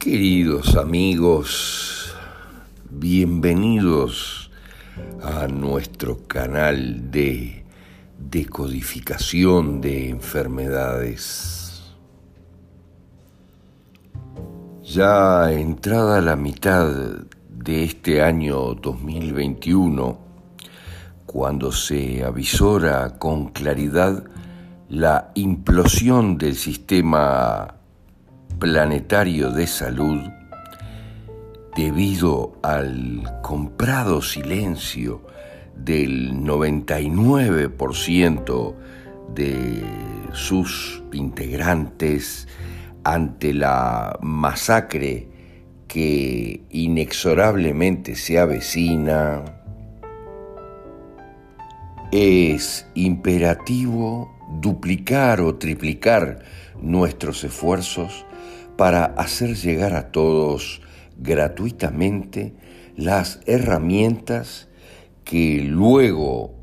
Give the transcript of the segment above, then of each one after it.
Queridos amigos, bienvenidos a nuestro canal de decodificación de enfermedades. Ya entrada la mitad de este año 2021, cuando se avisora con claridad la implosión del sistema planetario de salud debido al comprado silencio del 99% de sus integrantes ante la masacre que inexorablemente se avecina, es imperativo duplicar o triplicar nuestros esfuerzos para hacer llegar a todos gratuitamente las herramientas que luego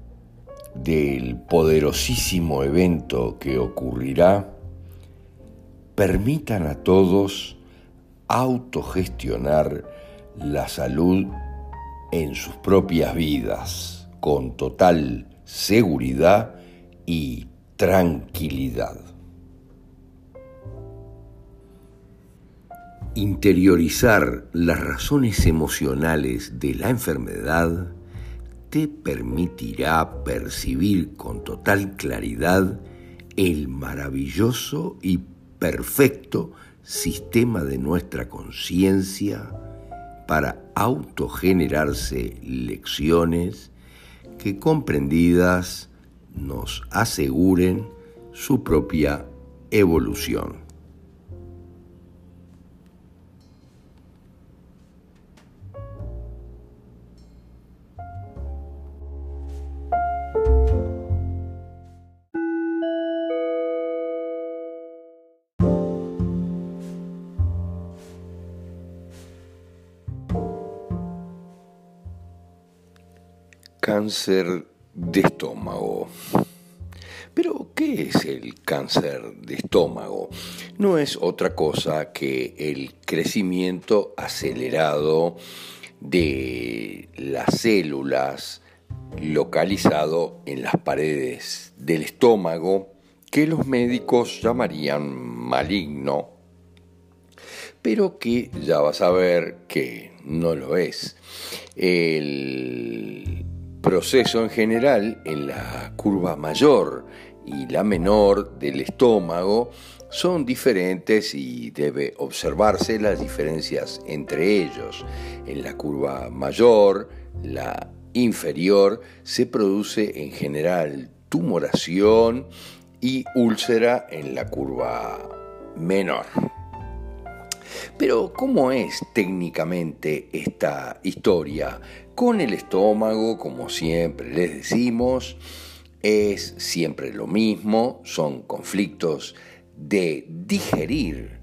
del poderosísimo evento que ocurrirá permitan a todos autogestionar la salud en sus propias vidas con total seguridad y tranquilidad. Interiorizar las razones emocionales de la enfermedad te permitirá percibir con total claridad el maravilloso y perfecto sistema de nuestra conciencia para autogenerarse lecciones que comprendidas nos aseguren su propia evolución. Cáncer de estómago. Pero, ¿qué es el cáncer de estómago? No es otra cosa que el crecimiento acelerado de las células localizado en las paredes del estómago que los médicos llamarían maligno, pero que ya vas a ver que no lo es. El proceso en general en la curva mayor y la menor del estómago son diferentes y debe observarse las diferencias entre ellos. En la curva mayor, la inferior, se produce en general tumoración y úlcera en la curva menor. Pero ¿cómo es técnicamente esta historia? Con el estómago, como siempre les decimos, es siempre lo mismo, son conflictos de digerir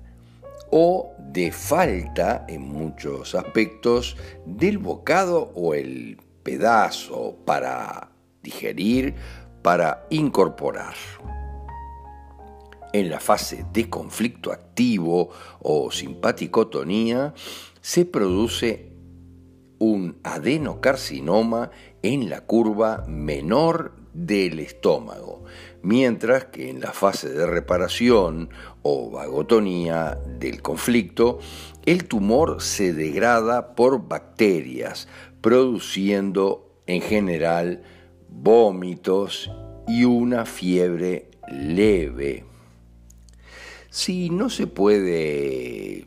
o de falta en muchos aspectos del bocado o el pedazo para digerir, para incorporar. En la fase de conflicto activo o simpaticotonía se produce un adenocarcinoma en la curva menor del estómago, mientras que en la fase de reparación o vagotonía del conflicto, el tumor se degrada por bacterias, produciendo en general vómitos y una fiebre leve. Si no se puede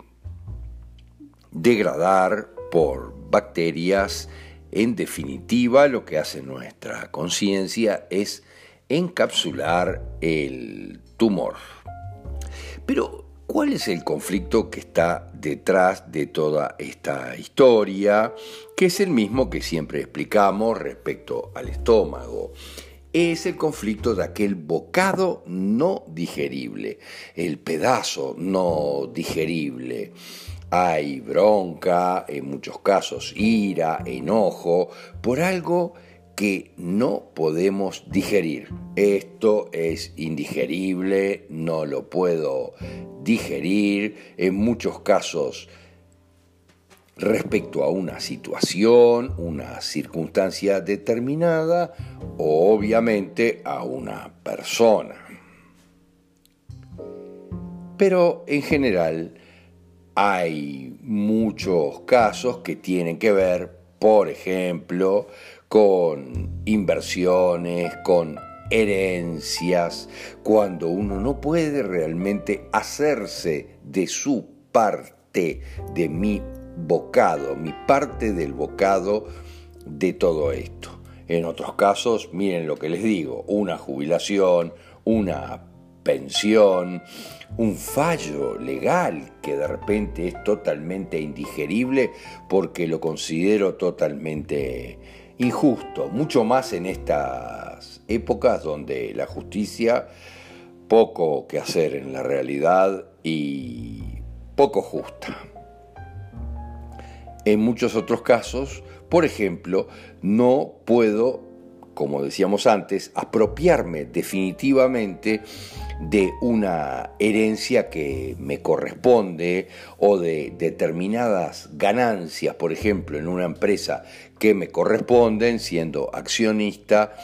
degradar por bacterias, en definitiva lo que hace nuestra conciencia es encapsular el tumor. Pero, ¿cuál es el conflicto que está detrás de toda esta historia? Que es el mismo que siempre explicamos respecto al estómago es el conflicto de aquel bocado no digerible, el pedazo no digerible. Hay bronca, en muchos casos ira, enojo, por algo que no podemos digerir. Esto es indigerible, no lo puedo digerir. En muchos casos respecto a una situación, una circunstancia determinada o obviamente a una persona. Pero en general hay muchos casos que tienen que ver, por ejemplo, con inversiones, con herencias, cuando uno no puede realmente hacerse de su parte, de mi bocado, mi parte del bocado de todo esto. En otros casos, miren lo que les digo, una jubilación, una pensión, un fallo legal que de repente es totalmente indigerible porque lo considero totalmente injusto, mucho más en estas épocas donde la justicia poco que hacer en la realidad y poco justa. En muchos otros casos, por ejemplo, no puedo, como decíamos antes, apropiarme definitivamente de una herencia que me corresponde o de determinadas ganancias, por ejemplo, en una empresa que me corresponden siendo accionista,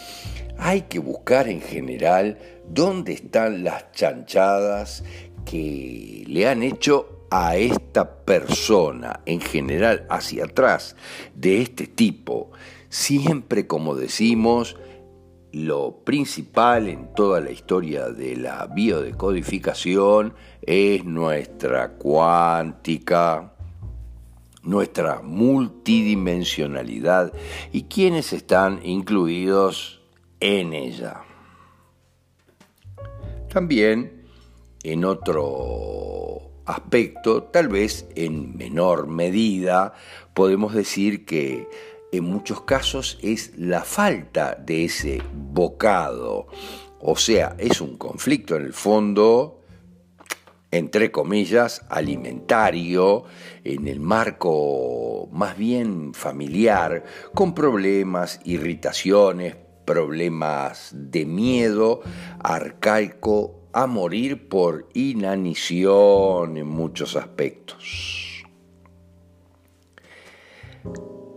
hay que buscar en general dónde están las chanchadas que le han hecho a esta persona en general hacia atrás de este tipo, siempre como decimos, lo principal en toda la historia de la biodecodificación es nuestra cuántica, nuestra multidimensionalidad y quienes están incluidos en ella. También en otro aspecto, tal vez en menor medida, podemos decir que en muchos casos es la falta de ese bocado. O sea, es un conflicto en el fondo, entre comillas, alimentario, en el marco más bien familiar, con problemas, irritaciones, problemas de miedo arcaico a morir por inanición en muchos aspectos.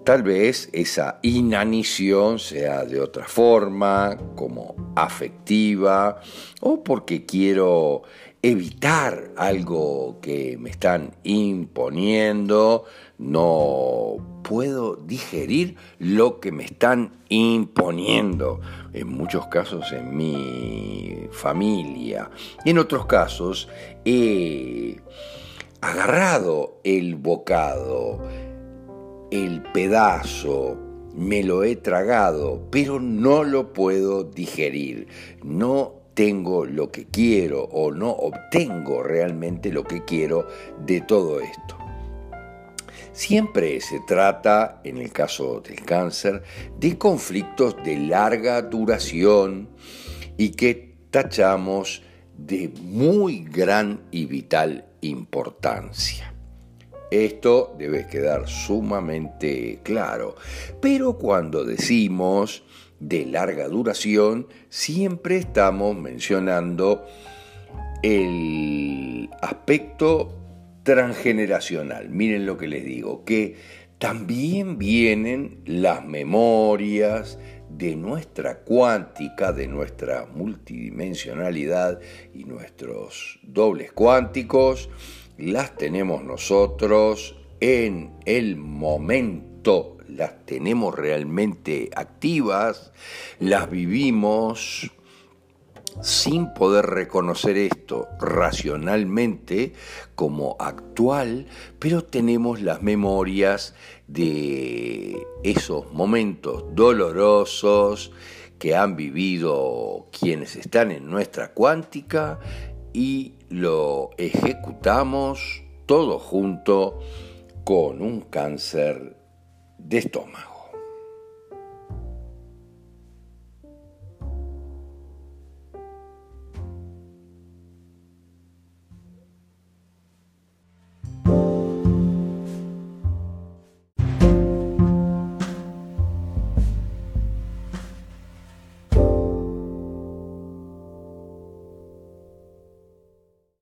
Tal vez esa inanición sea de otra forma, como afectiva, o porque quiero evitar algo que me están imponiendo, no puedo digerir lo que me están imponiendo, en muchos casos en mi familia, en otros casos he agarrado el bocado, el pedazo, me lo he tragado, pero no lo puedo digerir, no tengo lo que quiero o no obtengo realmente lo que quiero de todo esto. Siempre se trata, en el caso del cáncer, de conflictos de larga duración y que tachamos de muy gran y vital importancia. Esto debe quedar sumamente claro, pero cuando decimos de larga duración, siempre estamos mencionando el aspecto transgeneracional. Miren lo que les digo, que también vienen las memorias de nuestra cuántica, de nuestra multidimensionalidad y nuestros dobles cuánticos, las tenemos nosotros en el momento las tenemos realmente activas, las vivimos sin poder reconocer esto racionalmente como actual, pero tenemos las memorias de esos momentos dolorosos que han vivido quienes están en nuestra cuántica y lo ejecutamos todo junto con un cáncer de estómago.